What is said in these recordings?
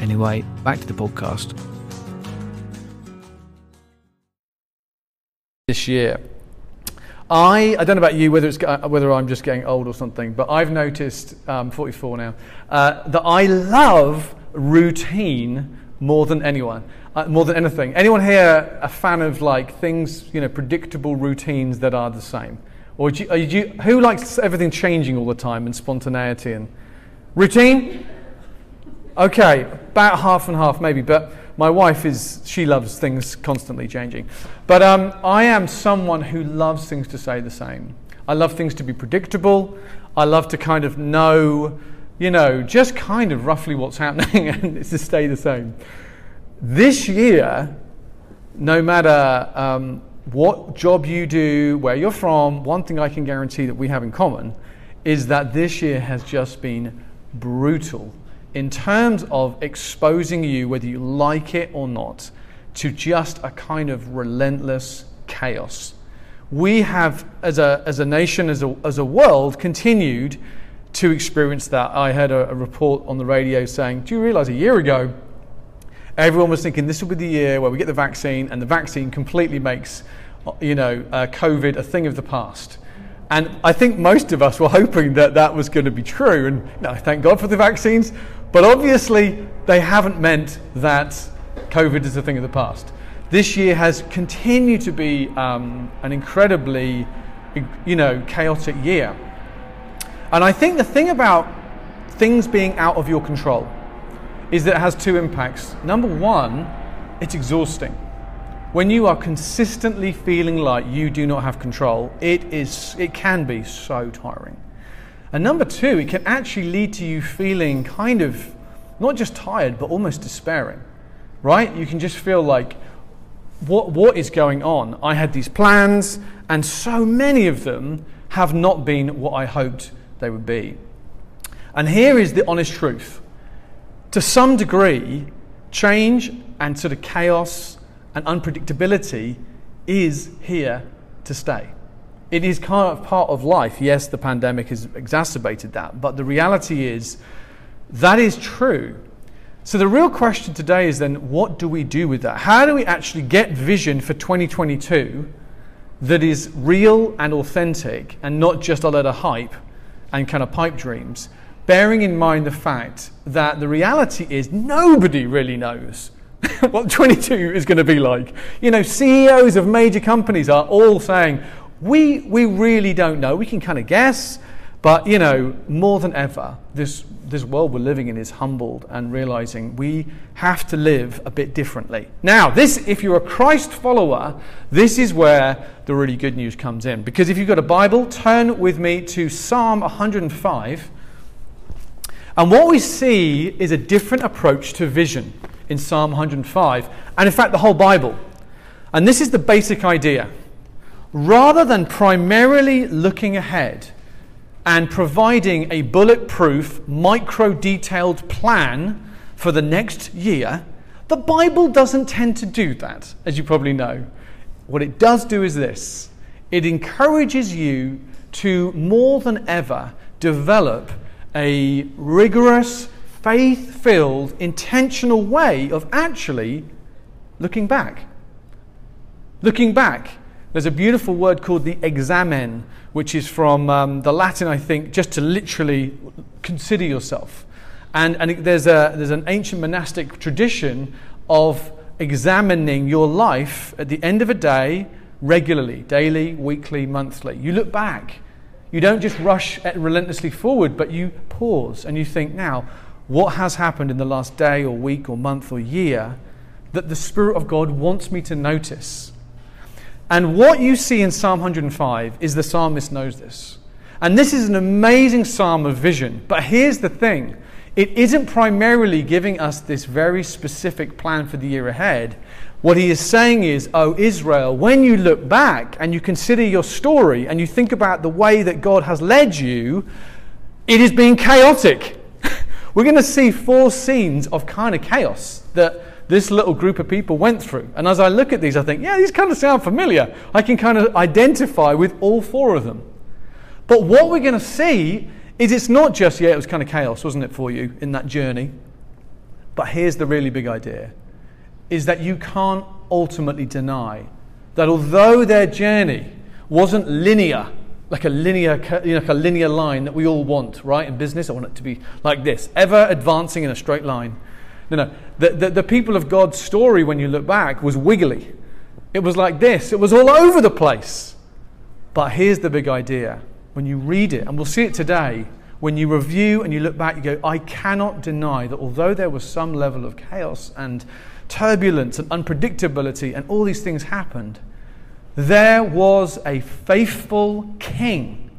Anyway, back to the podcast. This year, I I don't know about you whether it's uh, whether I'm just getting old or something, but I've noticed um, 44 now uh, that I love routine more than anyone, uh, more than anything. Anyone here a fan of like things you know predictable routines that are the same, or do you, you, who likes everything changing all the time and spontaneity and routine? Okay, about half and half maybe, but my wife is, she loves things constantly changing. But um, I am someone who loves things to stay the same. I love things to be predictable. I love to kind of know, you know, just kind of roughly what's happening and to stay the same. This year, no matter um, what job you do, where you're from, one thing I can guarantee that we have in common is that this year has just been brutal in terms of exposing you, whether you like it or not, to just a kind of relentless chaos. We have, as a, as a nation, as a, as a world, continued to experience that. I heard a, a report on the radio saying, Do you realize a year ago, everyone was thinking this will be the year where we get the vaccine, and the vaccine completely makes you know, uh, COVID a thing of the past. And I think most of us were hoping that that was going to be true. And you know, thank God for the vaccines. But obviously, they haven't meant that COVID is a thing of the past. This year has continued to be um, an incredibly, you know, chaotic year. And I think the thing about things being out of your control is that it has two impacts. Number one, it's exhausting. When you are consistently feeling like you do not have control, it, is, it can be so tiring. And number two, it can actually lead to you feeling kind of not just tired, but almost despairing, right? You can just feel like, what, what is going on? I had these plans, and so many of them have not been what I hoped they would be. And here is the honest truth. To some degree, change and sort of chaos and unpredictability is here to stay. It is kind of part of life. Yes, the pandemic has exacerbated that, but the reality is that is true. So the real question today is then what do we do with that? How do we actually get vision for 2022 that is real and authentic and not just a lot of hype and kind of pipe dreams? Bearing in mind the fact that the reality is nobody really knows what 22 is going to be like. You know, CEOs of major companies are all saying, we, we really don't know. We can kind of guess, but you know, more than ever, this, this world we're living in is humbled and realizing we have to live a bit differently. Now, this, if you're a Christ follower, this is where the really good news comes in. Because if you've got a Bible, turn with me to Psalm 105. And what we see is a different approach to vision in Psalm 105, and in fact, the whole Bible. And this is the basic idea rather than primarily looking ahead and providing a bulletproof, micro detailed plan for the next year, the Bible doesn't tend to do that, as you probably know. What it does do is this it encourages you to more than ever develop a rigorous, faith filled, intentional way of actually looking back. Looking back there's a beautiful word called the examen, which is from um, the Latin, I think, just to literally consider yourself. And, and there's, a, there's an ancient monastic tradition of examining your life at the end of a day regularly, daily, weekly, monthly. You look back. You don't just rush relentlessly forward, but you pause and you think, now, what has happened in the last day or week or month or year that the Spirit of God wants me to notice? And what you see in Psalm 105 is the psalmist knows this. And this is an amazing psalm of vision. But here's the thing it isn't primarily giving us this very specific plan for the year ahead. What he is saying is, Oh, Israel, when you look back and you consider your story and you think about the way that God has led you, it has been chaotic. We're going to see four scenes of kind of chaos that this little group of people went through. And as I look at these, I think, yeah, these kind of sound familiar. I can kind of identify with all four of them. But what we're going to see is it's not just, yeah, it was kind of chaos, wasn't it, for you in that journey? But here's the really big idea is that you can't ultimately deny that although their journey wasn't linear, like a linear, you know, like a linear line that we all want, right? In business, I want it to be like this, ever advancing in a straight line. No, no. The, the, the people of God's story, when you look back, was wiggly. It was like this. It was all over the place. But here's the big idea when you read it, and we'll see it today, when you review and you look back, you go, I cannot deny that although there was some level of chaos and turbulence and unpredictability and all these things happened, there was a faithful king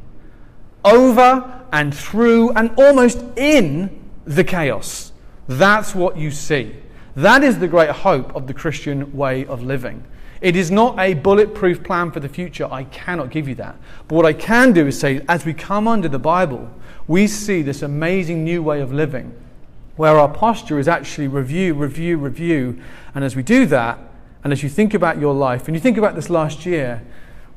over and through and almost in the chaos. That's what you see. That is the great hope of the Christian way of living. It is not a bulletproof plan for the future. I cannot give you that. But what I can do is say, as we come under the Bible, we see this amazing new way of living where our posture is actually review, review, review. And as we do that, and as you think about your life, and you think about this last year,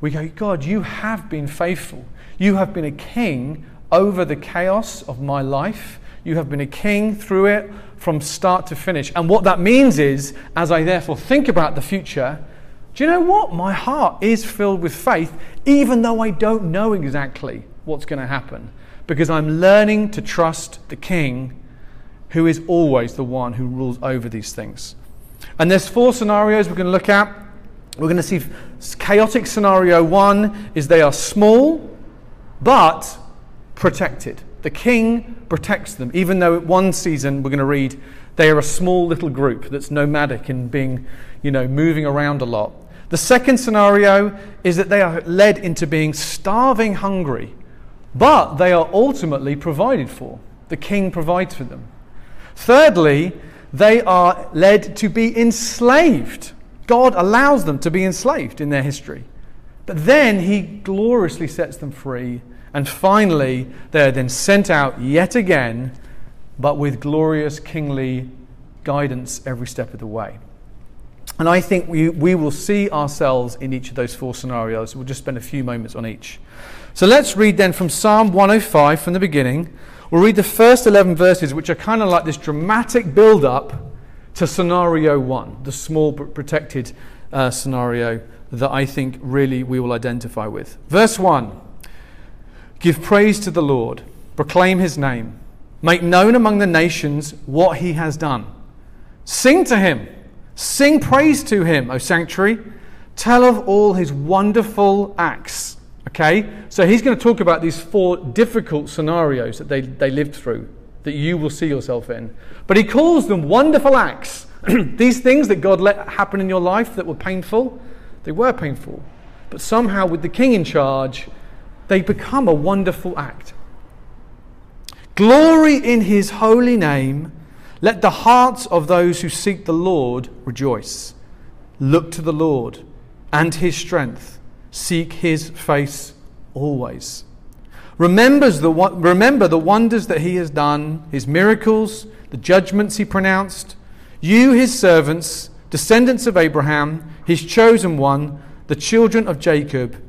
we go, God, you have been faithful. You have been a king over the chaos of my life. You have been a king through it from start to finish. And what that means is, as I therefore think about the future, do you know what? My heart is filled with faith, even though I don't know exactly what's going to happen, because I'm learning to trust the King who is always the one who rules over these things. And there's four scenarios we're going to look at. We're going to see chaotic scenario one is they are small but protected. The king protects them, even though at one season we're going to read they are a small little group that's nomadic and being, you know, moving around a lot. The second scenario is that they are led into being starving hungry, but they are ultimately provided for. The king provides for them. Thirdly, they are led to be enslaved. God allows them to be enslaved in their history. But then he gloriously sets them free. And finally, they are then sent out yet again, but with glorious kingly guidance every step of the way. And I think we, we will see ourselves in each of those four scenarios. We'll just spend a few moments on each. So let's read then from Psalm 105 from the beginning. We'll read the first 11 verses, which are kind of like this dramatic build up to scenario one, the small but protected uh, scenario that I think really we will identify with. Verse 1 Give praise to the Lord, proclaim his name, make known among the nations what he has done. Sing to him Sing praise to him, O sanctuary. Tell of all his wonderful acts. Okay? So he's going to talk about these four difficult scenarios that they, they lived through, that you will see yourself in. But he calls them wonderful acts. these things that God let happen in your life that were painful, they were painful. But somehow, with the king in charge, they become a wonderful act. Glory in his holy name. Let the hearts of those who seek the Lord rejoice. Look to the Lord and his strength. Seek his face always. Remembers the, remember the wonders that he has done, his miracles, the judgments he pronounced. You, his servants, descendants of Abraham, his chosen one, the children of Jacob.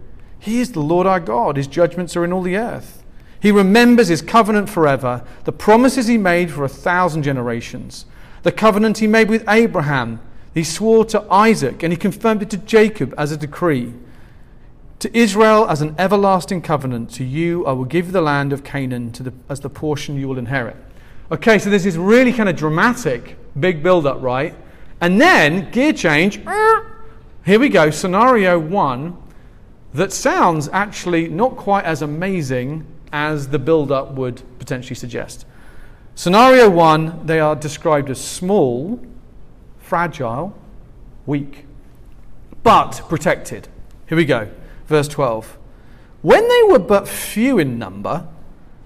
He is the Lord our God. His judgments are in all the earth. He remembers his covenant forever, the promises he made for a thousand generations, the covenant he made with Abraham. He swore to Isaac and he confirmed it to Jacob as a decree. To Israel as an everlasting covenant, to you I will give the land of Canaan the, as the portion you will inherit. Okay, so there's this really kind of dramatic big build up, right? And then, gear change. Here we go, scenario one that sounds actually not quite as amazing as the build up would potentially suggest. Scenario one, they are described as small, fragile, weak, but protected. Here we go, verse 12. When they were but few in number,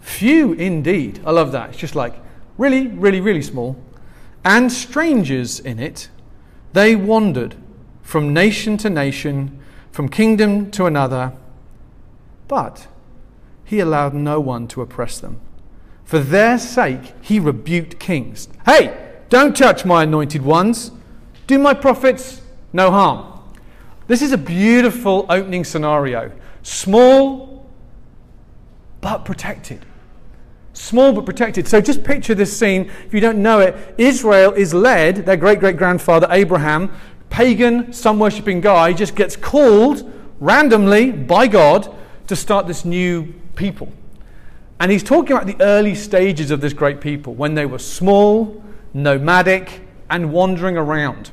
few indeed, I love that. It's just like really, really, really small, and strangers in it, they wandered from nation to nation, from kingdom to another. But he allowed no one to oppress them. For their sake, he rebuked kings. Hey, don't touch my anointed ones. Do my prophets no harm. This is a beautiful opening scenario. Small, but protected. Small but protected. So just picture this scene. If you don't know it, Israel is led, their great great grandfather Abraham, pagan, sun worshipping guy, just gets called randomly by God to start this new people. And he's talking about the early stages of this great people when they were small, nomadic, and wandering around.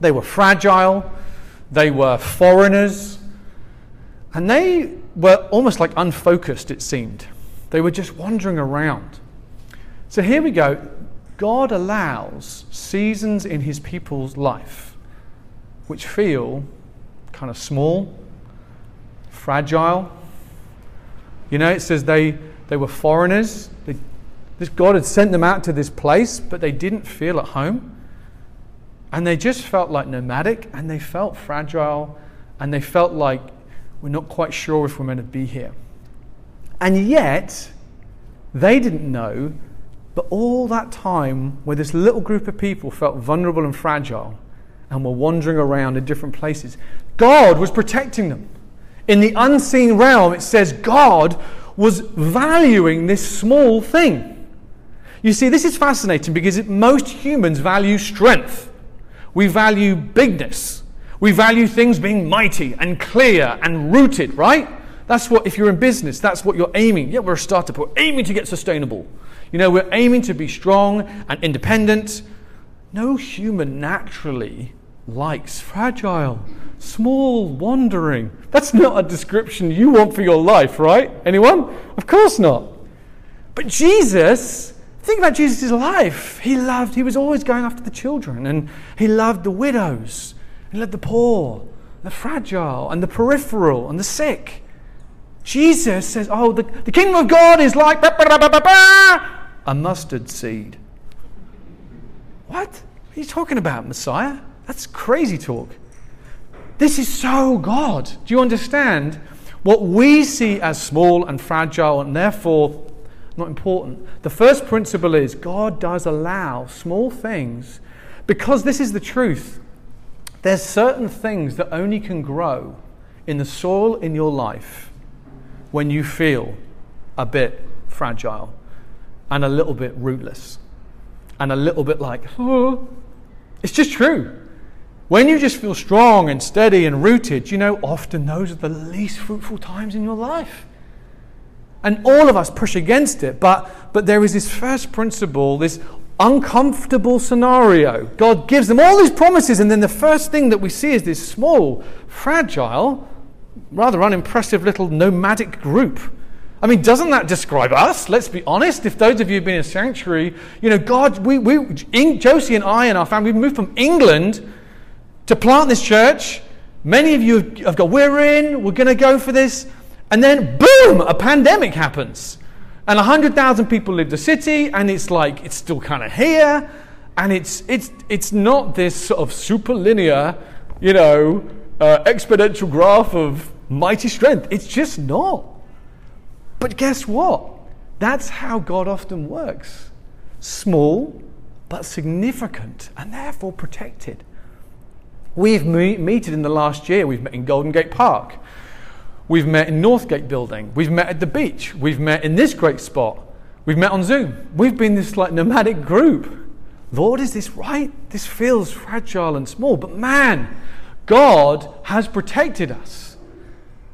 They were fragile, they were foreigners, and they were almost like unfocused, it seemed. They were just wandering around. So here we go. God allows seasons in his people's life which feel kind of small, fragile. You know, it says they, they were foreigners. They, this God had sent them out to this place, but they didn't feel at home. And they just felt like nomadic and they felt fragile and they felt like we're not quite sure if we're meant to be here. And yet, they didn't know, but all that time where this little group of people felt vulnerable and fragile and were wandering around in different places, God was protecting them. In the unseen realm, it says God was valuing this small thing. You see, this is fascinating because most humans value strength. We value bigness. We value things being mighty and clear and rooted, right? That's what, if you're in business, that's what you're aiming. Yeah, we're a startup. We're aiming to get sustainable. You know, we're aiming to be strong and independent. No human naturally likes fragile, small, wandering. That's not a description you want for your life, right? Anyone? Of course not. But Jesus Think about Jesus' life. He loved, he was always going after the children, and he loved the widows, he loved the poor, the fragile, and the peripheral, and the sick. Jesus says, Oh, the, the kingdom of God is like a mustard seed. What? What are you talking about, Messiah? That's crazy talk. This is so God. Do you understand? What we see as small and fragile and therefore not important. The first principle is God does allow small things because this is the truth. There's certain things that only can grow in the soil in your life when you feel a bit fragile and a little bit rootless and a little bit like, oh, it's just true. When you just feel strong and steady and rooted, you know, often those are the least fruitful times in your life. And all of us push against it. But, but there is this first principle, this uncomfortable scenario. God gives them all these promises, and then the first thing that we see is this small, fragile, rather unimpressive little nomadic group. I mean, doesn't that describe us? Let's be honest. If those of you have been in sanctuary, you know, God, we, we, Josie and I and our family, we moved from England to plant this church. Many of you have got, we're in, we're going to go for this. And then, boom, a pandemic happens. And 100,000 people leave the city, and it's like, it's still kind of here. And it's, it's, it's not this sort of super linear, you know, uh, exponential graph of mighty strength. It's just not. But guess what? That's how God often works small, but significant, and therefore protected. We've meted in the last year, we've met in Golden Gate Park. We've met in Northgate building. We've met at the beach. We've met in this great spot. We've met on Zoom. We've been this like nomadic group. Lord, is this right? This feels fragile and small, but man, God has protected us.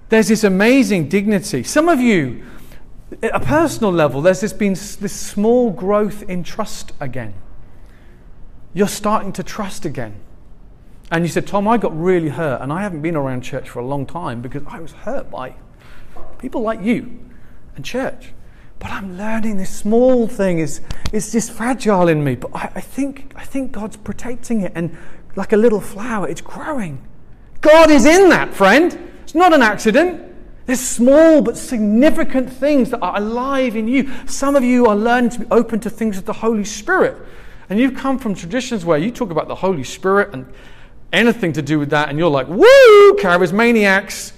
There's this amazing dignity. Some of you, at a personal level, there's this been this small growth in trust again. You're starting to trust again. And you said, Tom, I got really hurt, and I haven't been around church for a long time because I was hurt by people like you and church. But I'm learning this small thing is, is just fragile in me. But I, I, think, I think God's protecting it, and like a little flower, it's growing. God is in that, friend. It's not an accident. There's small but significant things that are alive in you. Some of you are learning to be open to things of the Holy Spirit. And you've come from traditions where you talk about the Holy Spirit and anything to do with that, and you're like, woo, charismaniacs.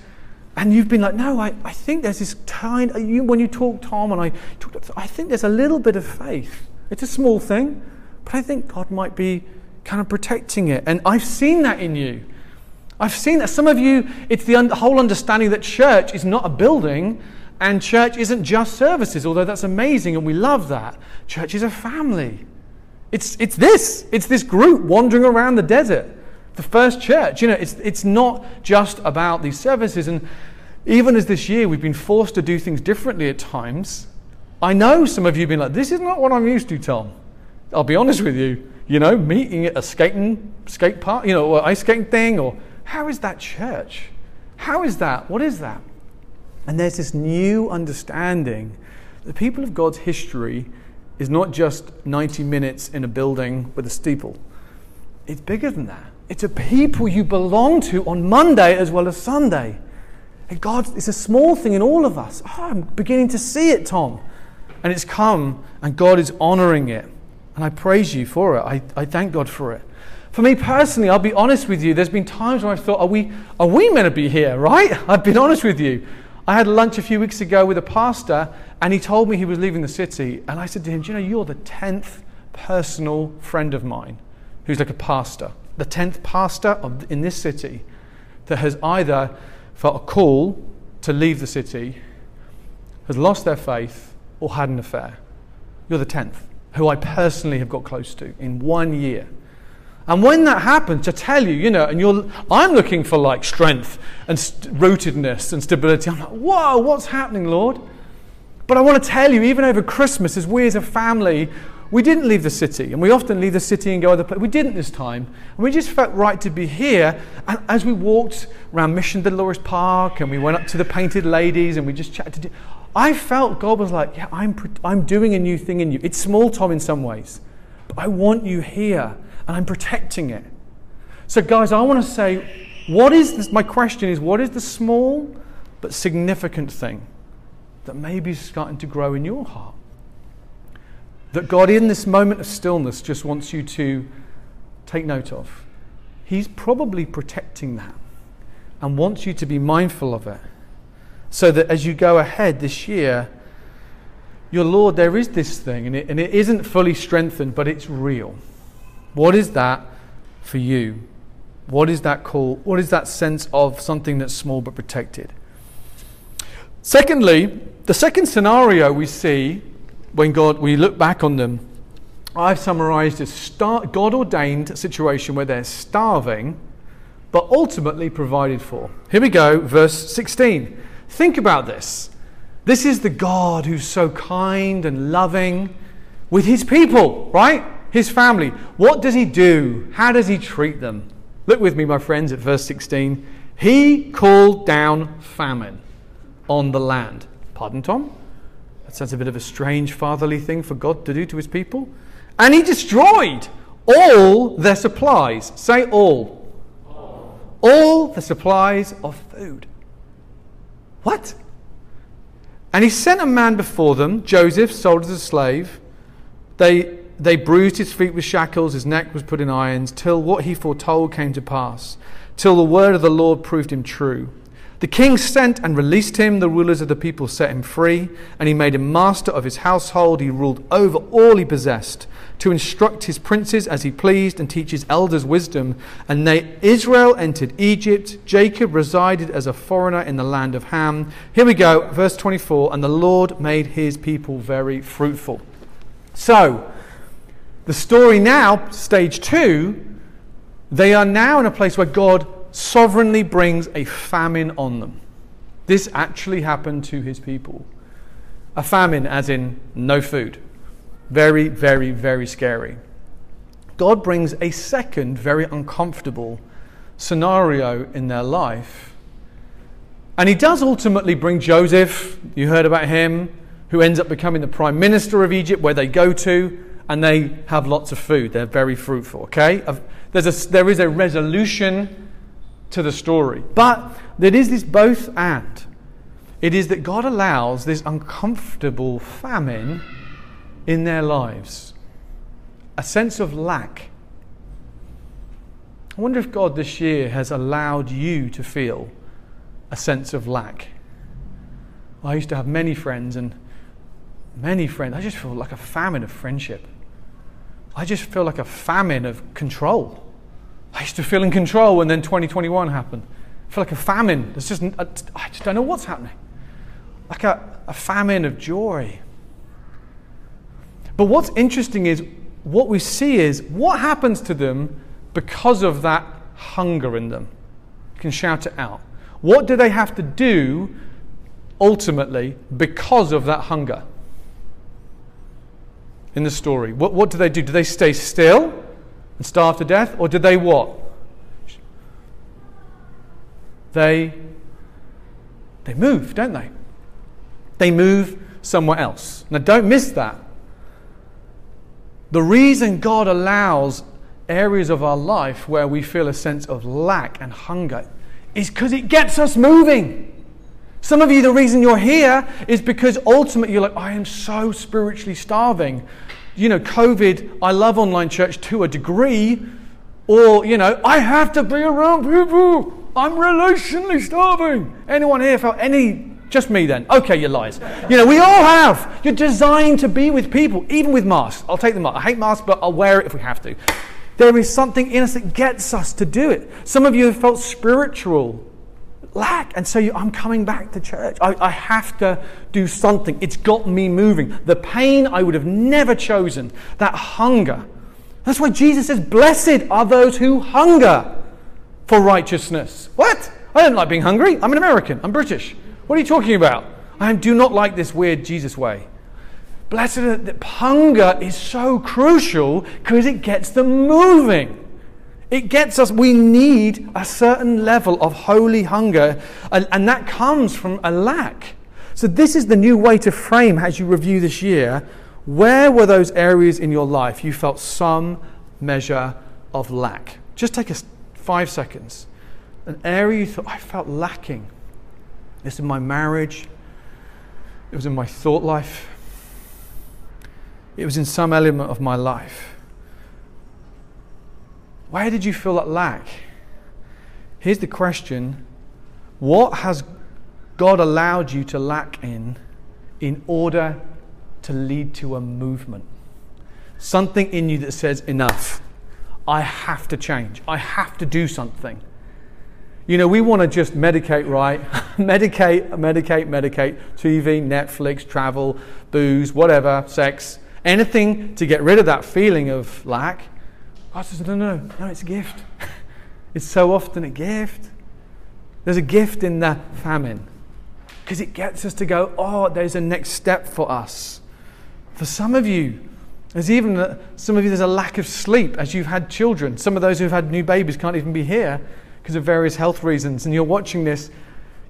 And you've been like, no, I, I think there's this kind, you, when you talk, Tom, and I talk, I think there's a little bit of faith. It's a small thing, but I think God might be kind of protecting it. And I've seen that in you. I've seen that. Some of you, it's the un- whole understanding that church is not a building and church isn't just services, although that's amazing and we love that. Church is a family. It's, it's this. It's this group wandering around the desert. The first church. You know, it's, it's not just about these services. And even as this year we've been forced to do things differently at times, I know some of you have been like, this is not what I'm used to, Tom. I'll be honest with you. You know, meeting at a skating skate park, you know, or ice skating thing, or how is that church? How is that? What is that? And there's this new understanding. The people of God's history is not just 90 minutes in a building with a steeple, it's bigger than that. It's a people you belong to on Monday as well as Sunday. And God, it's a small thing in all of us. Oh, I'm beginning to see it, Tom. And it's come, and God is honoring it. And I praise you for it. I, I thank God for it. For me personally, I'll be honest with you, there's been times where I've thought, are we, are we meant to be here, right? I've been honest with you. I had lunch a few weeks ago with a pastor, and he told me he was leaving the city. And I said to him, Do you know, you're the 10th personal friend of mine who's like a pastor, the 10th pastor of, in this city that has either felt a call to leave the city, has lost their faith, or had an affair. You're the 10th, who I personally have got close to in one year. And when that happens, to tell you, you know, and you're, I'm looking for like strength and st- rootedness and stability. I'm like, whoa, what's happening, Lord? But I want to tell you, even over Christmas, as we as a family, we didn't leave the city. And we often leave the city and go other places. We didn't this time. And we just felt right to be here. And as we walked around Mission Dolores Park and we went up to the Painted Ladies and we just chatted, I felt God was like, yeah, I'm, I'm doing a new thing in you. It's small, Tom, in some ways. But I want you here and I'm protecting it. So, guys, I want to say, what is this? My question is, what is the small but significant thing that maybe is starting to grow in your heart? That God, in this moment of stillness, just wants you to take note of. He's probably protecting that and wants you to be mindful of it. So that as you go ahead this year, your Lord, there is this thing, and it, and it isn't fully strengthened, but it's real. What is that for you? What is that call? What is that sense of something that's small but protected? Secondly, the second scenario we see when God we look back on them, I've summarized as star, God ordained situation where they're starving, but ultimately provided for. Here we go, verse 16. Think about this. This is the God who's so kind and loving with his people, right? his family. What does he do? How does he treat them? Look with me, my friends, at verse 16. He called down famine on the land. Pardon, Tom? That sounds a bit of a strange fatherly thing for God to do to his people. And he destroyed all their supplies. Say all. All, all the supplies of food. What? And he sent a man before them, Joseph, sold as a slave. They they bruised his feet with shackles, his neck was put in irons, till what he foretold came to pass, till the word of the Lord proved him true. The king sent and released him, the rulers of the people set him free, and he made him master of his household. He ruled over all he possessed, to instruct his princes as he pleased and teach his elders wisdom. And they, Israel entered Egypt. Jacob resided as a foreigner in the land of Ham. Here we go, verse 24. And the Lord made his people very fruitful. So, the story now, stage two, they are now in a place where God sovereignly brings a famine on them. This actually happened to his people. A famine, as in no food. Very, very, very scary. God brings a second, very uncomfortable scenario in their life. And he does ultimately bring Joseph, you heard about him, who ends up becoming the prime minister of Egypt, where they go to and they have lots of food. They're very fruitful, okay? There's a, there is a resolution to the story. But there is this both and. It is that God allows this uncomfortable famine in their lives, a sense of lack. I wonder if God this year has allowed you to feel a sense of lack. I used to have many friends, and many friends, I just feel like a famine of friendship. I just feel like a famine of control. I used to feel in control, and then 2021 happened. I feel like a famine. There's just, I just don't know what's happening. Like a, a famine of joy. But what's interesting is what we see is what happens to them because of that hunger in them. You can shout it out. What do they have to do ultimately because of that hunger? In the story, what, what do they do? Do they stay still and starve to death, or did they what? They they move, don't they? They move somewhere else. Now, don't miss that. The reason God allows areas of our life where we feel a sense of lack and hunger is because it gets us moving. Some of you, the reason you're here is because ultimately you're like, I am so spiritually starving. You know, COVID, I love online church to a degree, or, you know, I have to be around people. I'm relationally starving. Anyone here felt any just me then. Okay, you lies. You know, we all have. You're designed to be with people, even with masks. I'll take them off. I hate masks, but I'll wear it if we have to. There is something in us that gets us to do it. Some of you have felt spiritual lack, and so you, I'm coming back to church. I, I have to do something. It's got me moving. The pain I would have never chosen, that hunger. That's why Jesus says, Blessed are those who hunger for righteousness. What? I don't like being hungry. I'm an American. I'm British. What are you talking about? I do not like this weird Jesus way. Blessed hunger is so crucial because it gets them moving. It gets us, we need a certain level of holy hunger, and, and that comes from a lack. So, this is the new way to frame as you review this year. Where were those areas in your life you felt some measure of lack? Just take us five seconds. An area you thought, I felt lacking. It's in my marriage. It was in my thought life. It was in some element of my life. Where did you feel that lack? Here's the question What has God allowed you to lack in in order to lead to a movement? Something in you that says, enough. I have to change. I have to do something. You know, we want to just medicate, right? medicate, medicate, medicate. TV, Netflix, travel, booze, whatever, sex, anything to get rid of that feeling of lack. God says, no, no, no, it's a gift. it's so often a gift. There's a gift in the famine because it gets us to go, oh, there's a next step for us. For some of you, there's even a, some of you, there's a lack of sleep as you've had children. Some of those who've had new babies can't even be here because of various health reasons, and you're watching this,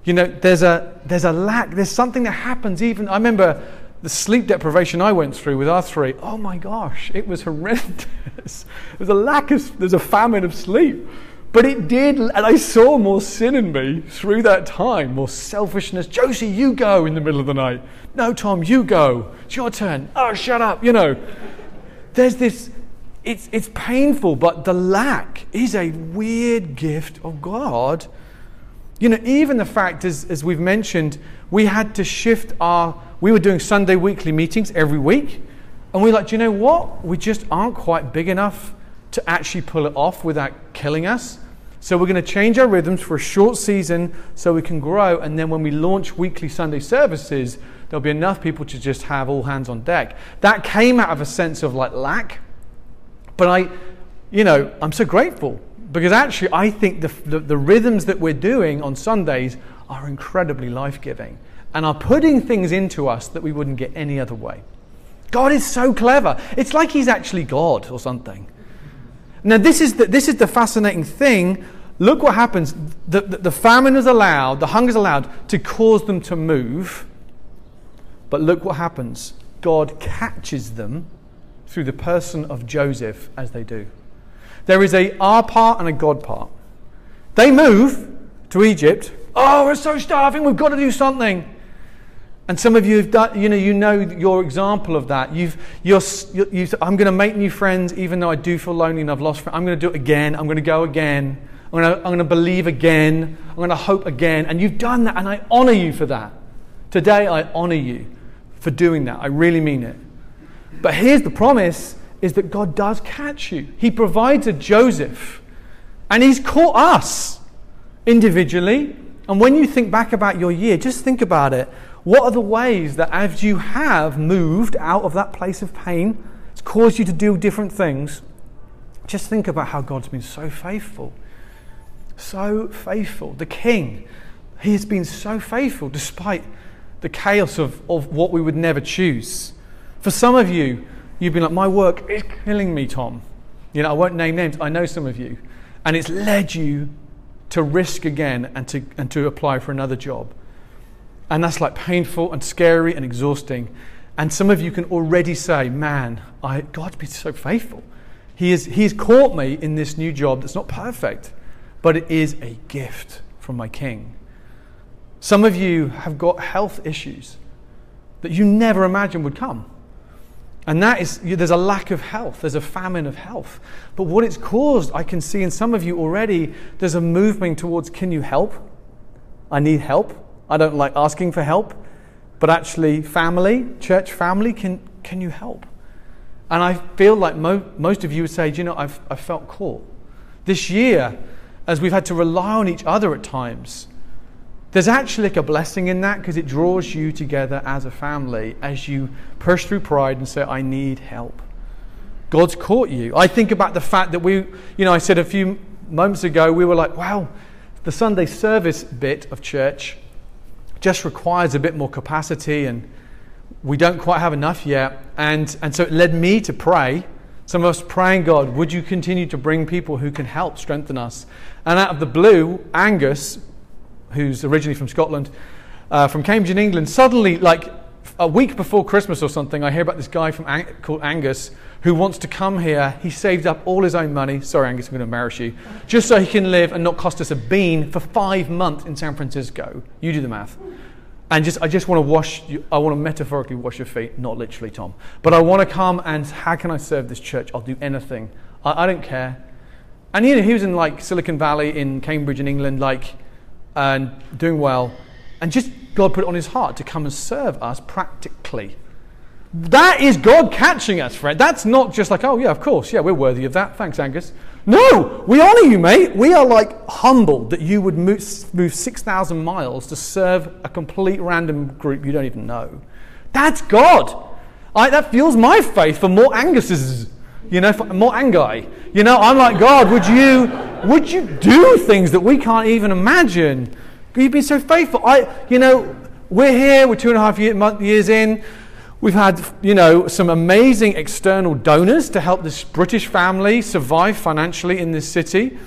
you know, there's a, there's a lack, there's something that happens even. I remember the sleep deprivation I went through with our three. Oh my gosh, it was horrendous. There's a lack of, there's a famine of sleep. But it did, and I saw more sin in me through that time, more selfishness. Josie, you go in the middle of the night. No, Tom, you go. It's your turn. Oh, shut up. You know, there's this it's, it's painful, but the lack is a weird gift of God. You know, even the fact, as, as we've mentioned, we had to shift our, we were doing Sunday weekly meetings every week. And we're like, do you know what? We just aren't quite big enough to actually pull it off without killing us. So we're going to change our rhythms for a short season so we can grow. And then when we launch weekly Sunday services, there'll be enough people to just have all hands on deck. That came out of a sense of like lack. But I, you know, I'm so grateful because actually I think the, the, the rhythms that we're doing on Sundays are incredibly life giving and are putting things into us that we wouldn't get any other way. God is so clever. It's like He's actually God or something. Now, this is the, this is the fascinating thing. Look what happens. The, the, the famine is allowed, the hunger is allowed to cause them to move. But look what happens. God catches them through the person of Joseph as they do. There is a our part and a God part. They move to Egypt. Oh, we're so starving, we've got to do something. And some of you have done, you know, you know your example of that. You've, you're, you I'm going to make new friends even though I do feel lonely and I've lost friends. I'm going to do it again. I'm going to go again. I'm going to, I'm going to believe again. I'm going to hope again. And you've done that, and I honor you for that. Today, I honor you for doing that. I really mean it. But here's the promise is that God does catch you. He provides a Joseph, and He's caught us individually. And when you think back about your year, just think about it. What are the ways that as you have moved out of that place of pain, it's caused you to do different things? Just think about how God's been so faithful. So faithful. The King, he has been so faithful despite the chaos of, of what we would never choose. For some of you, you've been like, My work is killing me, Tom. You know, I won't name names, I know some of you. And it's led you to risk again and to, and to apply for another job. And that's like painful and scary and exhausting. And some of you can already say, man, I, God's been so faithful. He is, he's caught me in this new job that's not perfect, but it is a gift from my King. Some of you have got health issues that you never imagined would come. And that is, there's a lack of health, there's a famine of health. But what it's caused, I can see in some of you already, there's a movement towards can you help? I need help. I don't like asking for help, but actually, family, church family, can, can you help? And I feel like mo- most of you would say, you know, I've, I've felt caught. This year, as we've had to rely on each other at times, there's actually like a blessing in that because it draws you together as a family as you push through pride and say, I need help. God's caught you. I think about the fact that we, you know, I said a few moments ago, we were like, wow, the Sunday service bit of church just requires a bit more capacity and we don't quite have enough yet. And, and so it led me to pray. Some of us praying, God, would you continue to bring people who can help strengthen us? And out of the blue, Angus, who's originally from Scotland, uh, from Cambridge in England, suddenly, like a week before Christmas or something, I hear about this guy from Ang- called Angus who wants to come here. He saved up all his own money. Sorry, Angus, I'm going to embarrass you. Just so he can live and not cost us a bean for five months in San Francisco. You do the math. And just, I just want to wash, you, I want to metaphorically wash your feet, not literally, Tom. But I want to come and how can I serve this church? I'll do anything. I, I don't care. And you know, he was in like Silicon Valley in Cambridge in England, like, and doing well. And just God put it on his heart to come and serve us practically. That is God catching us, friend. That's not just like, oh, yeah, of course, yeah, we're worthy of that. Thanks, Angus. No, we honor you, mate. We are like humbled that you would move, move 6,000 miles to serve a complete random group you don't even know. That's God. I, that fuels my faith for more Angus's, you know, more Angai. You know, I'm like, God, would you, would you do things that we can't even imagine? You've been so faithful. I, you know, we're here, we're two and a half year, years in. We've had, you know, some amazing external donors to help this British family survive financially in this city.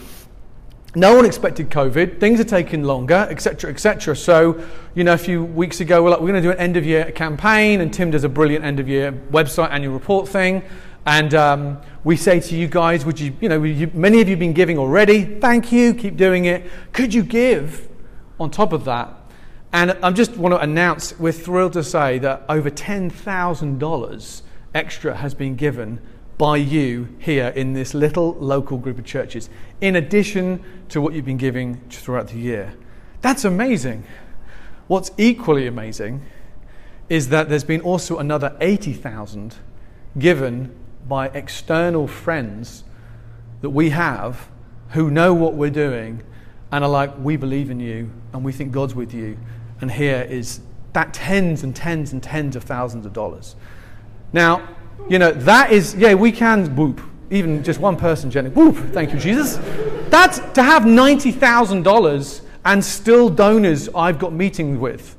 No one expected COVID. Things are taking longer, etc., etc. So, you know, a few weeks ago, we're like, we're going to do an end of year campaign, and Tim does a brilliant end of year website annual report thing. And um, we say to you guys, would you, you know, you, many of you have been giving already. Thank you. Keep doing it. Could you give on top of that and I just want to announce we're thrilled to say that over $10,000 extra has been given by you here in this little local group of churches, in addition to what you've been giving throughout the year. That's amazing. What's equally amazing is that there's been also another 80,000 given by external friends that we have who know what we're doing and are like, we believe in you and we think God's with you and here is that tens and tens and tens of thousands of dollars. Now, you know, that is, yeah, we can whoop. Even just one person, Jenny, whoop, thank you, Jesus. That's to have $90,000 and still donors I've got meetings with.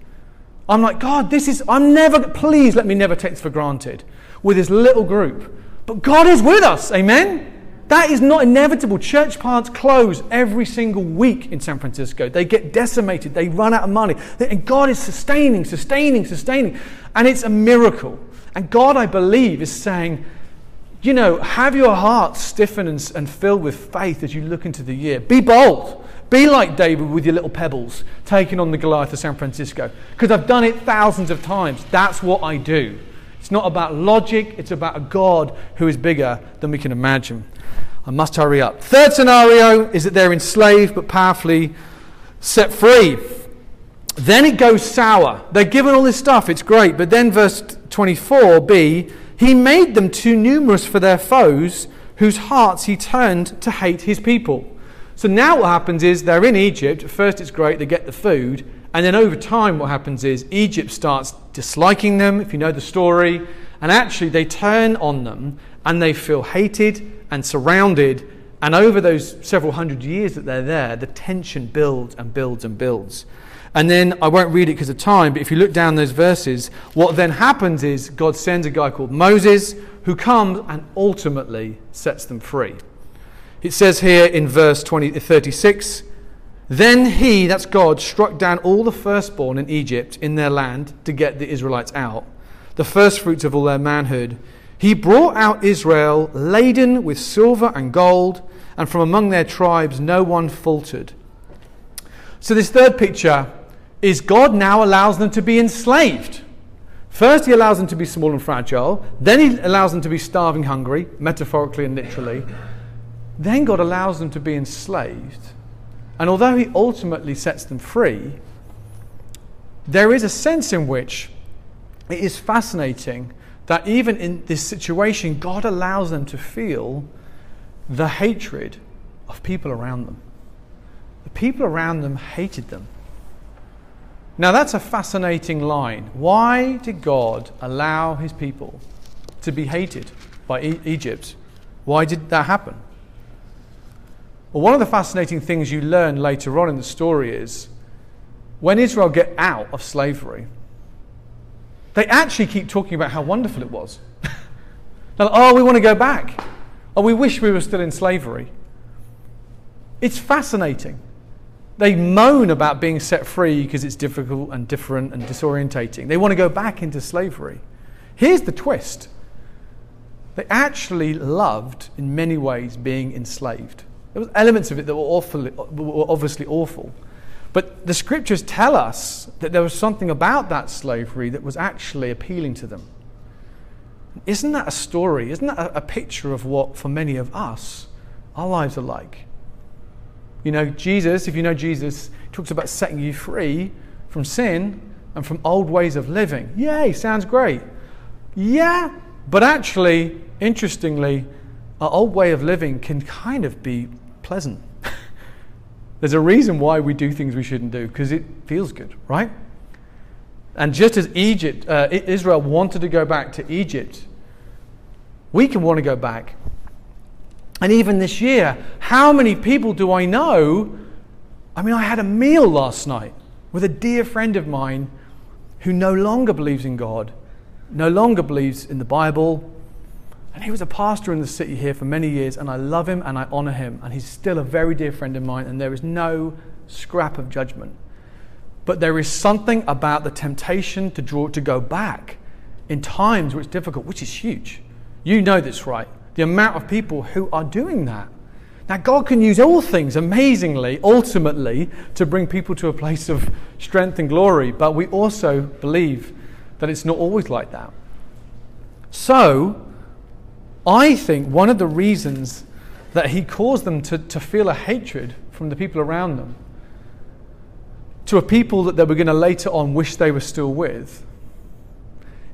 I'm like, God, this is, I'm never, please let me never take this for granted with this little group. But God is with us, amen? That is not inevitable. Church plants close every single week in San Francisco. They get decimated. They run out of money. And God is sustaining, sustaining, sustaining. And it's a miracle. And God, I believe, is saying, you know, have your heart stiffen and, and filled with faith as you look into the year. Be bold. Be like David with your little pebbles, taking on the Goliath of San Francisco. Because I've done it thousands of times. That's what I do. It's not about logic, it's about a God who is bigger than we can imagine. I must hurry up. Third scenario is that they're enslaved but powerfully set free. Then it goes sour. They're given all this stuff, it's great. But then, verse 24b, he made them too numerous for their foes, whose hearts he turned to hate his people. So now what happens is they're in Egypt. First, it's great, they get the food. And then over time, what happens is Egypt starts disliking them, if you know the story. And actually, they turn on them and they feel hated and surrounded. And over those several hundred years that they're there, the tension builds and builds and builds. And then I won't read it because of time, but if you look down those verses, what then happens is God sends a guy called Moses who comes and ultimately sets them free. It says here in verse 20, 36 Then he, that's God, struck down all the firstborn in Egypt in their land to get the Israelites out, the firstfruits of all their manhood. He brought out Israel laden with silver and gold, and from among their tribes no one faltered. So, this third picture is God now allows them to be enslaved. First, he allows them to be small and fragile. Then, he allows them to be starving hungry, metaphorically and literally. Then, God allows them to be enslaved. And although he ultimately sets them free, there is a sense in which it is fascinating that even in this situation, God allows them to feel the hatred of people around them. The people around them hated them. Now, that's a fascinating line. Why did God allow his people to be hated by e- Egypt? Why did that happen? Well, one of the fascinating things you learn later on in the story is when Israel get out of slavery, they actually keep talking about how wonderful it was. like, oh, we want to go back. Oh, we wish we were still in slavery. It's fascinating. They moan about being set free because it's difficult and different and disorientating. They want to go back into slavery. Here's the twist they actually loved, in many ways, being enslaved. There were elements of it that were, awful, were obviously awful. But the scriptures tell us that there was something about that slavery that was actually appealing to them. Isn't that a story? Isn't that a, picture of what, for many of us, our lives are like? You know, Jesus, if you know Jesus, talks about setting you free from sin and from old ways of living. Yay, sounds great. Yeah, but actually, interestingly, our old way of living can kind of be pleasant. There's a reason why we do things we shouldn't do because it feels good, right? And just as Egypt, uh, Israel wanted to go back to Egypt, we can want to go back and even this year, how many people do I know? I mean, I had a meal last night with a dear friend of mine who no longer believes in God, no longer believes in the Bible. And he was a pastor in the city here for many years, and I love him and I honor him. And he's still a very dear friend of mine, and there is no scrap of judgment. But there is something about the temptation to draw to go back in times where it's difficult, which is huge. You know this, right? the amount of people who are doing that. Now, God can use all things amazingly, ultimately, to bring people to a place of strength and glory, but we also believe that it's not always like that. So, I think one of the reasons that He caused them to, to feel a hatred from the people around them to a people that they were going to later on wish they were still with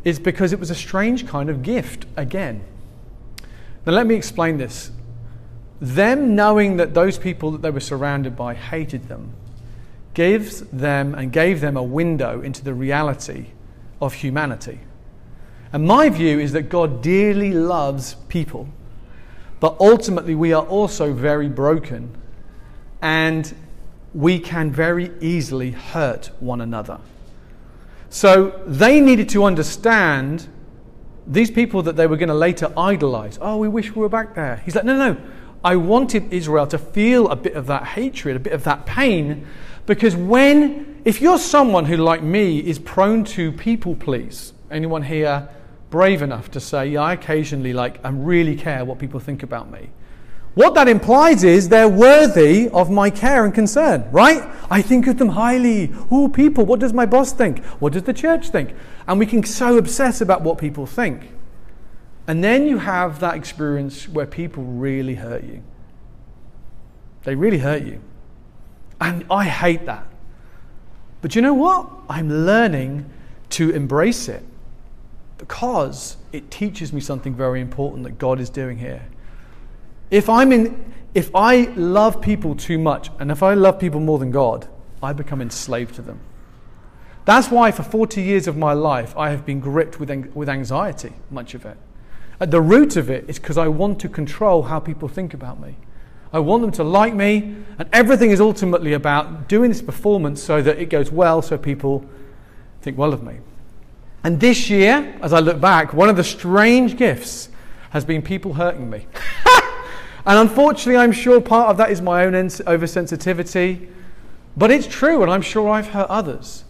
is because it was a strange kind of gift again. Now, let me explain this. Them knowing that those people that they were surrounded by hated them gives them and gave them a window into the reality of humanity. And my view is that God dearly loves people, but ultimately we are also very broken and we can very easily hurt one another. So they needed to understand these people that they were going to later idolize, oh, we wish we were back there. He's like, no, no, no. I wanted Israel to feel a bit of that hatred, a bit of that pain, because when, if you're someone who, like me, is prone to people please, anyone here brave enough to say, yeah, I occasionally like, I really care what people think about me. What that implies is they're worthy of my care and concern, right? I think of them highly. Oh, people, what does my boss think? What does the church think? And we can so obsess about what people think. And then you have that experience where people really hurt you. They really hurt you. And I hate that. But you know what? I'm learning to embrace it because it teaches me something very important that God is doing here. If I'm in if I love people too much and if I love people more than God, I become enslaved to them. That's why for 40 years of my life I have been gripped with, with anxiety, much of it. At the root of it is because I want to control how people think about me. I want them to like me, and everything is ultimately about doing this performance so that it goes well, so people think well of me. And this year, as I look back, one of the strange gifts has been people hurting me. and unfortunately, I'm sure part of that is my own oversensitivity, but it's true, and I'm sure I've hurt others.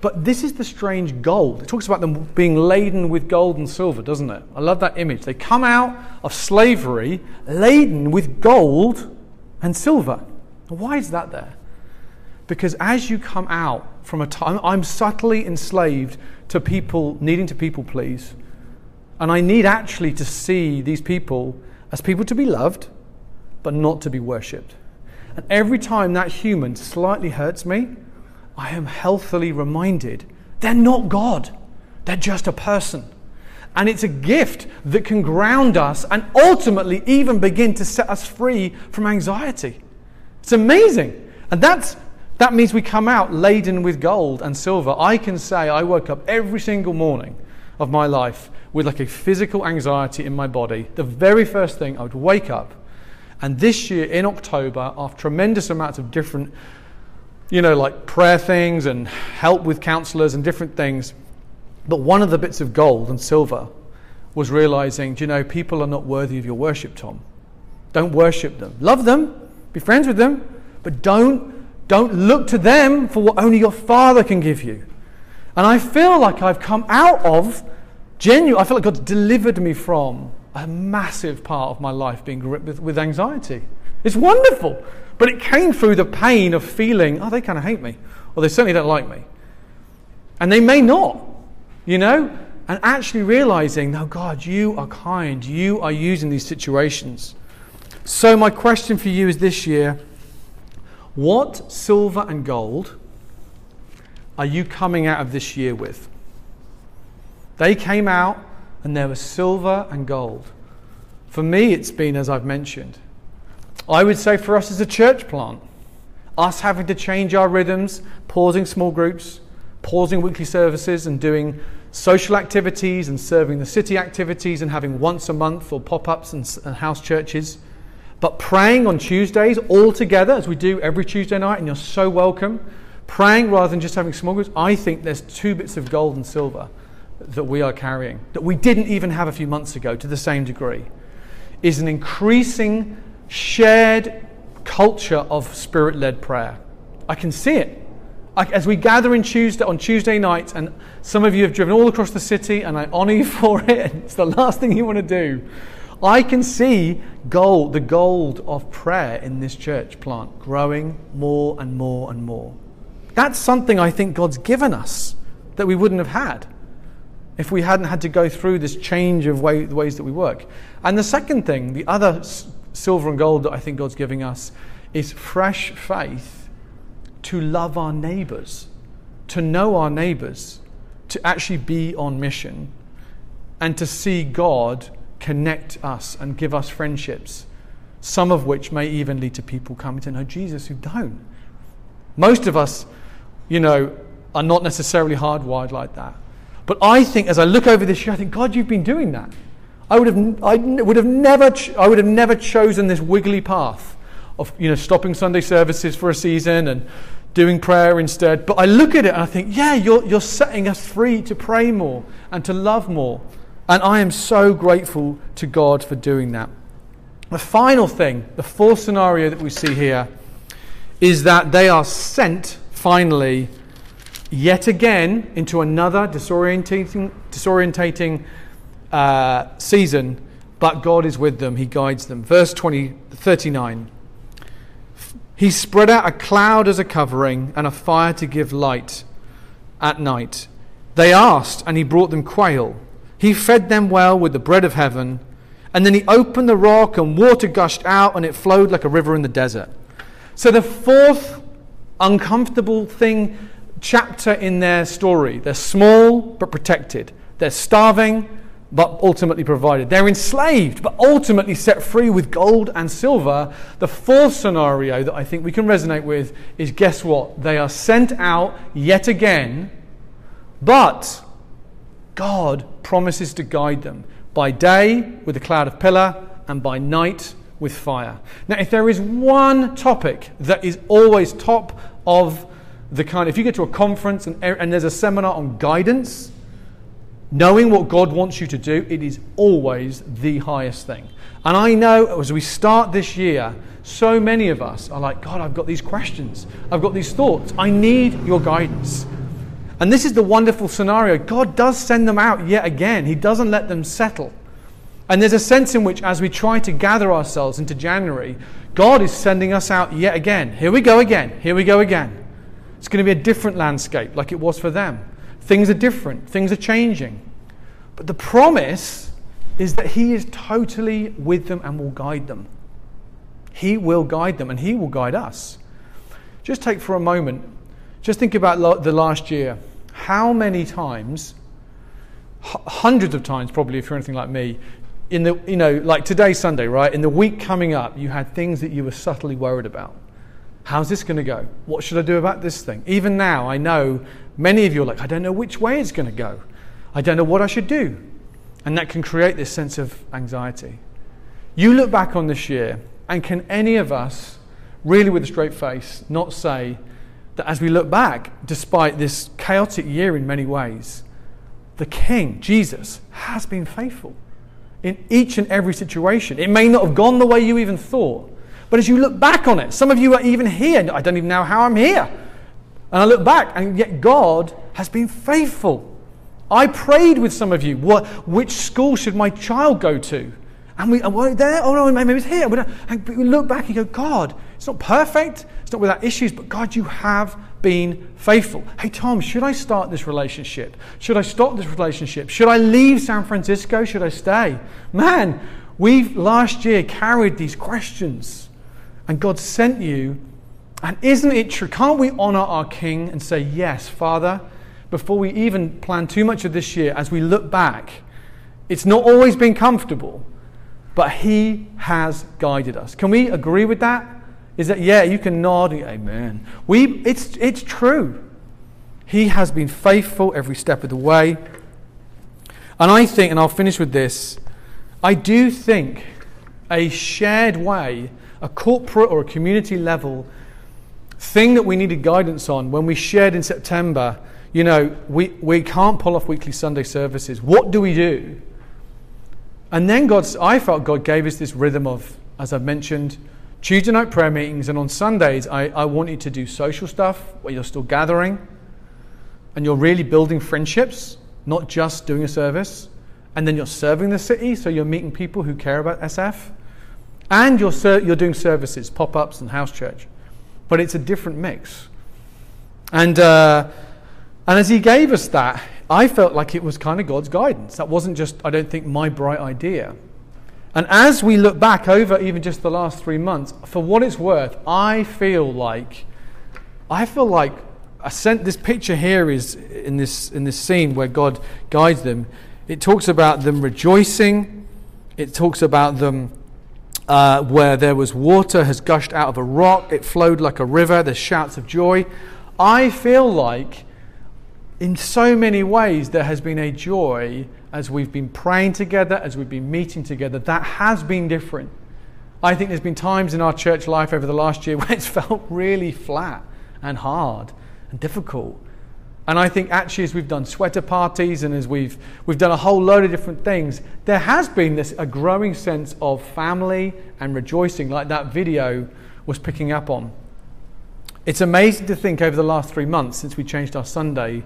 But this is the strange gold. It talks about them being laden with gold and silver, doesn't it? I love that image. They come out of slavery laden with gold and silver. Why is that there? Because as you come out from a time, I'm subtly enslaved to people needing to people please. And I need actually to see these people as people to be loved, but not to be worshipped. And every time that human slightly hurts me, I am healthily reminded they're not God, they're just a person. And it's a gift that can ground us and ultimately even begin to set us free from anxiety. It's amazing. And that's, that means we come out laden with gold and silver. I can say I woke up every single morning of my life with like a physical anxiety in my body. The very first thing I would wake up. And this year in October, after tremendous amounts of different you know, like prayer things and help with counselors and different things. But one of the bits of gold and silver was realizing, do you know, people are not worthy of your worship, Tom. Don't worship them. Love them, be friends with them, but don't don't look to them for what only your father can give you. And I feel like I've come out of genuine I feel like God's delivered me from a massive part of my life being gripped with, with anxiety. It's wonderful. But it came through the pain of feeling, oh, they kind of hate me, or they certainly don't like me. And they may not, you know? And actually realizing, no, God, you are kind. You are using these situations. So, my question for you is this year what silver and gold are you coming out of this year with? They came out and there was silver and gold. For me, it's been, as I've mentioned, I would say for us as a church plant, us having to change our rhythms, pausing small groups, pausing weekly services, and doing social activities and serving the city activities and having once a month or pop ups and, and, house churches. But praying on Tuesdays all together, as we do every Tuesday night, and you're so welcome. Praying rather than just having small groups, I think there's two bits of gold and silver that we are carrying that we didn't even have a few months ago to the same degree. Is an increasing shared culture of spirit led prayer. I can see it. I, as we gather in Tuesday, on Tuesday nights, and some of you have driven all across the city, and I honor you for it, it's the last thing you want to do. I can see gold, the gold of prayer in this church plant growing more and more and more. That's something I think God's given us that we wouldn't have had if we hadn't had to go through this change of way, the ways that we work. And the second thing, the other silver and gold that I think God's giving us is fresh faith to love our neighbors, to know our neighbors, to actually be on mission, and to see God connect us and give us friendships, some of which may even lead to people coming to know Jesus who don't. Most of us, you know, are not necessarily hardwired like that. But I think as I look over this year, I think, God, you've been doing that. I would have, I would have never, I would have never chosen this wiggly path of, you know, stopping Sunday services for a season and doing prayer instead. But I look at it and I think, yeah, you're, you're setting us free to pray more and to love more. And I am so grateful to God for doing that. The final thing, the fourth scenario that we see here, is that they are sent finally yet again into another disorientating, disorientating uh, season but God is with them, He guides them. Verse 20, 39. He spread out a cloud as a covering and a fire to give light at night. They asked, and He brought them quail. He fed them well with the bread of heaven. And then He opened the rock, and water gushed out, and it flowed like a river in the desert. So, the fourth uncomfortable thing, chapter in their story they're small but protected, they're starving but ultimately provided. They're enslaved, but ultimately set free with gold and silver. The fourth scenario that I think we can resonate with is guess what? They are sent out yet again, but God promises to guide them by day with a cloud of pillar and by night with fire. Now, if there is one topic that is always top of the kind, if you get to a conference and, er, and there's a seminar on guidance, Knowing what God wants you to do, it is always the highest thing. And I know as we start this year, so many of us are like, God, I've got these questions. I've got these thoughts. I need your guidance. And this is the wonderful scenario. God does send them out yet again, He doesn't let them settle. And there's a sense in which, as we try to gather ourselves into January, God is sending us out yet again. Here we go again. Here we go again. It's going to be a different landscape like it was for them. Things are different, things are changing. But the promise is that He is totally with them and will guide them. He will guide them and He will guide us. Just take for a moment, just think about the last year. How many times, hundreds of times probably, if you're anything like me, in the, you know, like today, Sunday, right? In the week coming up, you had things that you were subtly worried about. How's this going to go? What should I do about this thing? Even now, I know many of you are like, I don't know which way it's going to go. I don't know what I should do. And that can create this sense of anxiety. You look back on this year, and can any of us, really with a straight face, not say that as we look back, despite this chaotic year in many ways, the King, Jesus, has been faithful in each and every situation? It may not have gone the way you even thought, but as you look back on it, some of you are even here. I don't even know how I'm here. And I look back, and yet God has been faithful. I prayed with some of you. What, which school should my child go to? And we, are there? Oh no, maybe it's here. And we look back and go, God, it's not perfect. It's not without issues, but God, you have been faithful. Hey, Tom, should I start this relationship? Should I stop this relationship? Should I leave San Francisco? Should I stay? Man, we've last year carried these questions and God sent you. And isn't it true? Can't we honor our King and say, Yes, Father, before we even plan too much of this year, as we look back, it's not always been comfortable, but He has guided us. Can we agree with that? Is that, yeah, you can nod, amen. We, it's, it's true. He has been faithful every step of the way. And I think, and I'll finish with this, I do think a shared way a corporate or a community level thing that we needed guidance on when we shared in September, you know, we, we can't pull off weekly Sunday services. What do we do? And then God's, I felt God gave us this rhythm of, as I've mentioned, Tuesday night prayer meetings, and on Sundays, I, I want you to do social stuff where you're still gathering and you're really building friendships, not just doing a service. And then you're serving the city, so you're meeting people who care about SF and you're, ser- you're doing services, pop ups, and house church. But it's a different mix. And, uh, and as he gave us that, I felt like it was kind of God's guidance. That wasn't just, I don't think, my bright idea. And as we look back over even just the last three months, for what it's worth, I feel like, I feel like I sent this picture here is in this in this scene where God guides them. It talks about them rejoicing. It talks about them uh, where there was water has gushed out of a rock, it flowed like a river, there's shouts of joy. I feel like in so many ways there has been a joy as we've been praying together, as we've been meeting together, that has been different. I think there's been times in our church life over the last year where it's felt really flat and hard and difficult. And I think actually, as we've done sweater parties and as we've, we've done a whole load of different things, there has been this a growing sense of family and rejoicing, like that video was picking up on. It's amazing to think over the last three months since we changed our Sunday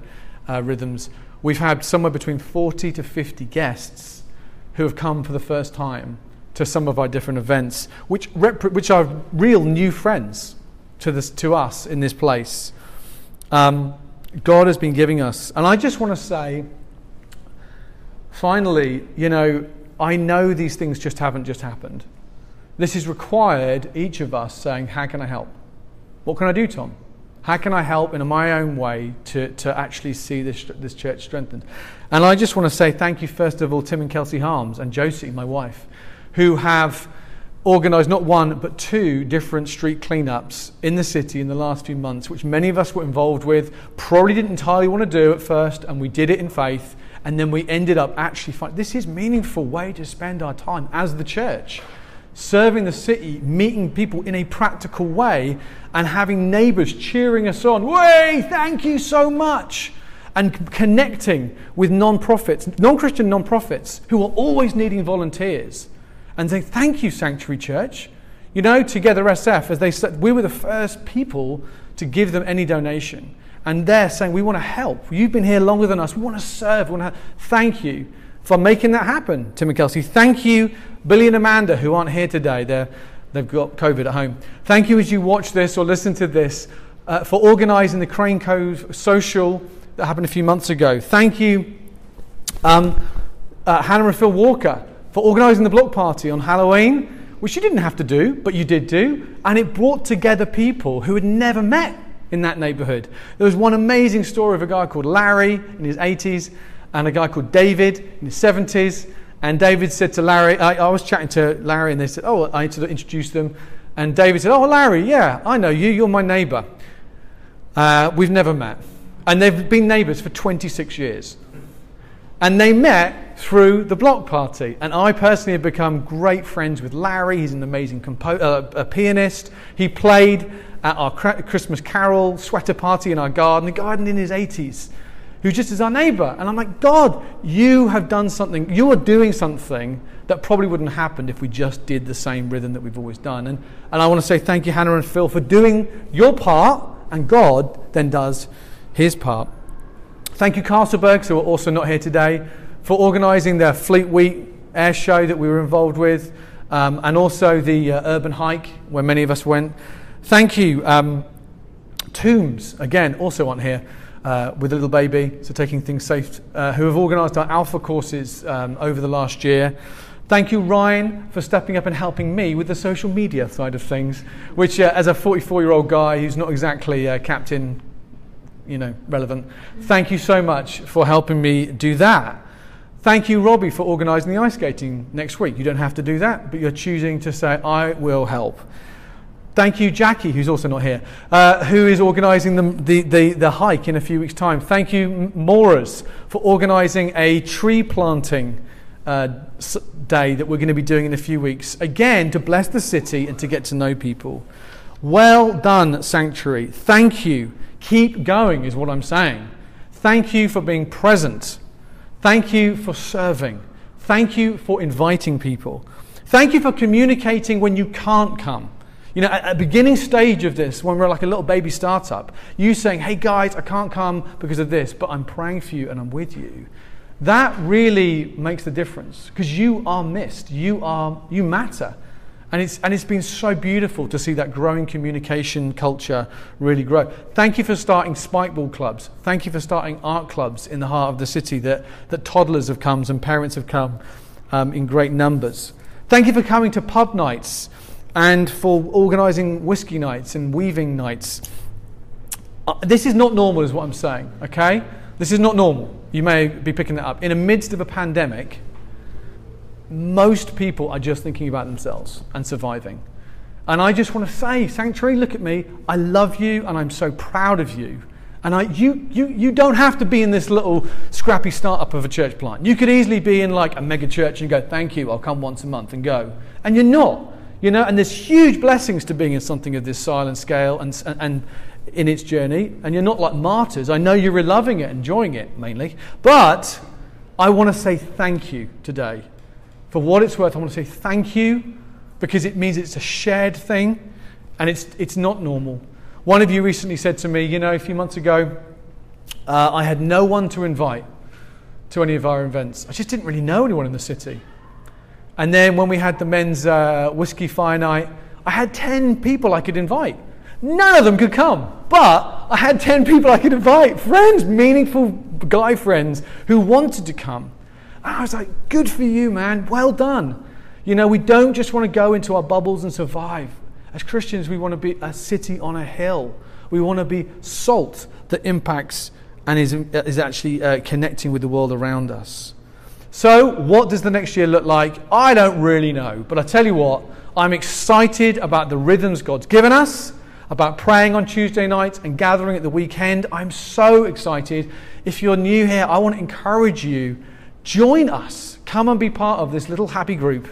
uh, rhythms, we've had somewhere between 40 to 50 guests who have come for the first time to some of our different events, which, rep- which are real new friends to, this, to us in this place. Um, God has been giving us. And I just want to say, finally, you know, I know these things just haven't just happened. This is required each of us saying, How can I help? What can I do, Tom? How can I help in my own way to, to actually see this, this church strengthened? And I just want to say thank you, first of all, Tim and Kelsey Harms and Josie, my wife, who have organised not one but two different street cleanups in the city in the last few months, which many of us were involved with, probably didn't entirely want to do at first, and we did it in faith, and then we ended up actually finding this is meaningful way to spend our time as the church serving the city, meeting people in a practical way, and having neighbors cheering us on. Way, thank you so much. And connecting with non profits, non Christian non profits, who are always needing volunteers, and saying, Thank you, Sanctuary Church. You know, Together SF, as they said, we were the first people to give them any donation. And they're saying, We want to help. You've been here longer than us. We want to serve. We want to thank you for making that happen, Tim and Kelsey. Thank you, Billy and Amanda, who aren't here today. They're, they've got COVID at home. Thank you as you watch this or listen to this uh, for organising the Crane Cove social that happened a few months ago. Thank you, um, uh, Hannah and Phil Walker, for organising the block party on Halloween, which you didn't have to do, but you did do. And it brought together people who had never met in that neighbourhood. There was one amazing story of a guy called Larry in his 80s and a guy called David in his 70s. And David said to Larry, I, I was chatting to Larry, and they said, Oh, I need to introduce them. And David said, Oh, Larry, yeah, I know you. You're my neighbor. Uh, we've never met. And they've been neighbors for 26 years. And they met through the block party. And I personally have become great friends with Larry. He's an amazing compo- uh, a pianist. He played at our Christmas carol sweater party in our garden, the garden in his 80s who just is our neighbor. And I'm like, God, you have done something, you are doing something that probably wouldn't have happened if we just did the same rhythm that we've always done. And, and I want to say thank you, Hannah and Phil, for doing your part, and God then does his part. Thank you, Castlebergs, who are also not here today, for organising the Fleet Week air show that we were involved with, um, and also the uh, urban hike where many of us went. Thank you, um, Tombs, again, also on here uh, with a little baby, so taking things safe, uh, who have organised our Alpha courses um, over the last year. Thank you, Ryan, for stepping up and helping me with the social media side of things, which, uh, as a 44 year old guy who's not exactly uh, captain, you know, relevant, thank you so much for helping me do that. Thank you, Robbie, for organising the ice skating next week. You don't have to do that, but you're choosing to say, I will help. Thank you, Jackie, who's also not here, uh, who is organising the, the, the, hike in a few weeks' time. Thank you, Moras, for organising a tree planting uh, day that we're going to be doing in a few weeks. Again, to bless the city and to get to know people. Well done, Sanctuary. Thank you. Keep going, is what I'm saying. Thank you for being present. Thank you for serving. Thank you for inviting people. Thank you for communicating when you can't come. You know, at, the beginning stage of this, when we're like a little baby startup, you saying, hey guys, I can't come because of this, but I'm praying for you and I'm with you. That really makes the difference because you are missed. You are, you matter. And it's, and it's been so beautiful to see that growing communication culture really grow. Thank you for starting spikeball clubs. Thank you for starting art clubs in the heart of the city that, that toddlers have come and parents have come um, in great numbers. Thank you for coming to pub nights and for organising whiskey nights and weaving nights. Uh, this is not normal, is what I'm saying, okay? This is not normal. You may be picking that up. In the midst of a pandemic, most people are just thinking about themselves and surviving. And I just want to say, Sanctuary, look at me. I love you and I'm so proud of you. And I, you, you, you don't have to be in this little scrappy startup of a church plant. You could easily be in like a mega church and go, Thank you, I'll come once a month and go. And you're not. You know, and there's huge blessings to being in something of this silent scale and, and, and in its journey. And you're not like martyrs. I know you're loving it, enjoying it mainly. But I want to say thank you today. For what it's worth, I want to say thank you because it means it's a shared thing and it's, it's not normal. One of you recently said to me, you know, a few months ago, uh, I had no one to invite to any of our events. I just didn't really know anyone in the city. And then when we had the men's uh, whiskey fire night, I had 10 people I could invite. None of them could come, but I had 10 people I could invite friends, meaningful guy friends who wanted to come. And I was like, good for you, man. Well done. You know, we don't just want to go into our bubbles and survive. As Christians, we want to be a city on a hill. We want to be salt that impacts and is, is actually uh, connecting with the world around us. So, what does the next year look like? I don't really know. But I tell you what, I'm excited about the rhythms God's given us, about praying on Tuesday nights and gathering at the weekend. I'm so excited. If you're new here, I want to encourage you join us. Come and be part of this little happy group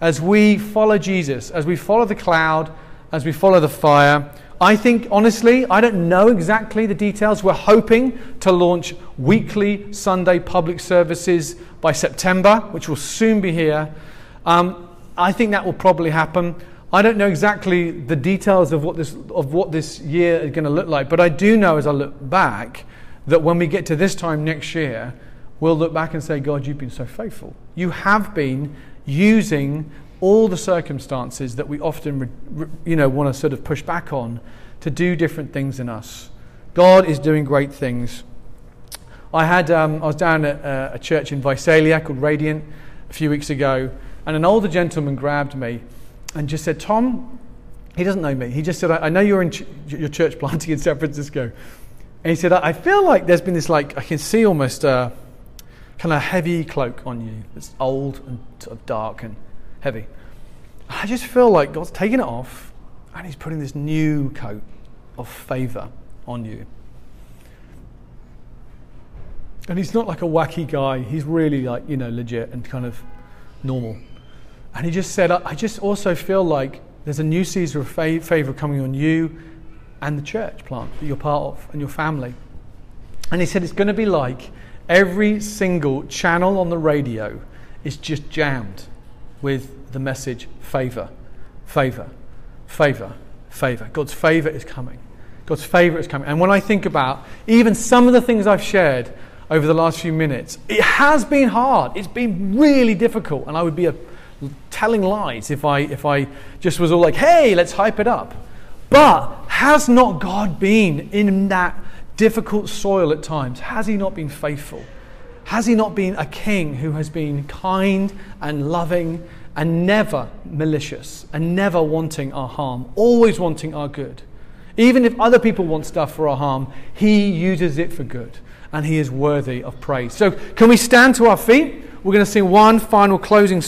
as we follow Jesus, as we follow the cloud, as we follow the fire. I think, honestly, I don't know exactly the details. We're hoping to launch weekly Sunday public services by September, which will soon be here. Um, I think that will probably happen. I don't know exactly the details of what this, of what this year is going to look like, but I do know as I look back that when we get to this time next year, we'll look back and say, God, you've been so faithful. You have been using all the circumstances that we often you know, want to sort of push back on to do different things in us. God is doing great things. I, had, um, I was down at uh, a church in Visalia called Radiant a few weeks ago, and an older gentleman grabbed me and just said, Tom, he doesn't know me. He just said, I, I know you're in ch- your church planting in San Francisco. And he said, I feel like there's been this, like, I can see almost a kind of heavy cloak on you. It's old and sort of dark and heavy. I just feel like God's taking it off and He's putting this new coat of favor on you. And he's not like a wacky guy. He's really like, you know, legit and kind of normal. And he just said, I just also feel like there's a new season of favor coming on you and the church plant that you're part of and your family. And he said, it's going to be like every single channel on the radio is just jammed with the message favor, favor, favor, favor. God's favor is coming. God's favor is coming. And when I think about even some of the things I've shared over the last few minutes, it has been hard. It's been really difficult. And I would be a, telling lies if I, if I just was all like, hey, let's hype it up. But has not God been in that difficult soil at times? Has He not been faithful? Has He not been a king who has been kind and loving and never malicious and never wanting our harm, always wanting our good? Even if other people want stuff for our harm, He uses it for good and He is worthy of praise. So, can we stand to our feet? We're going to sing one final closing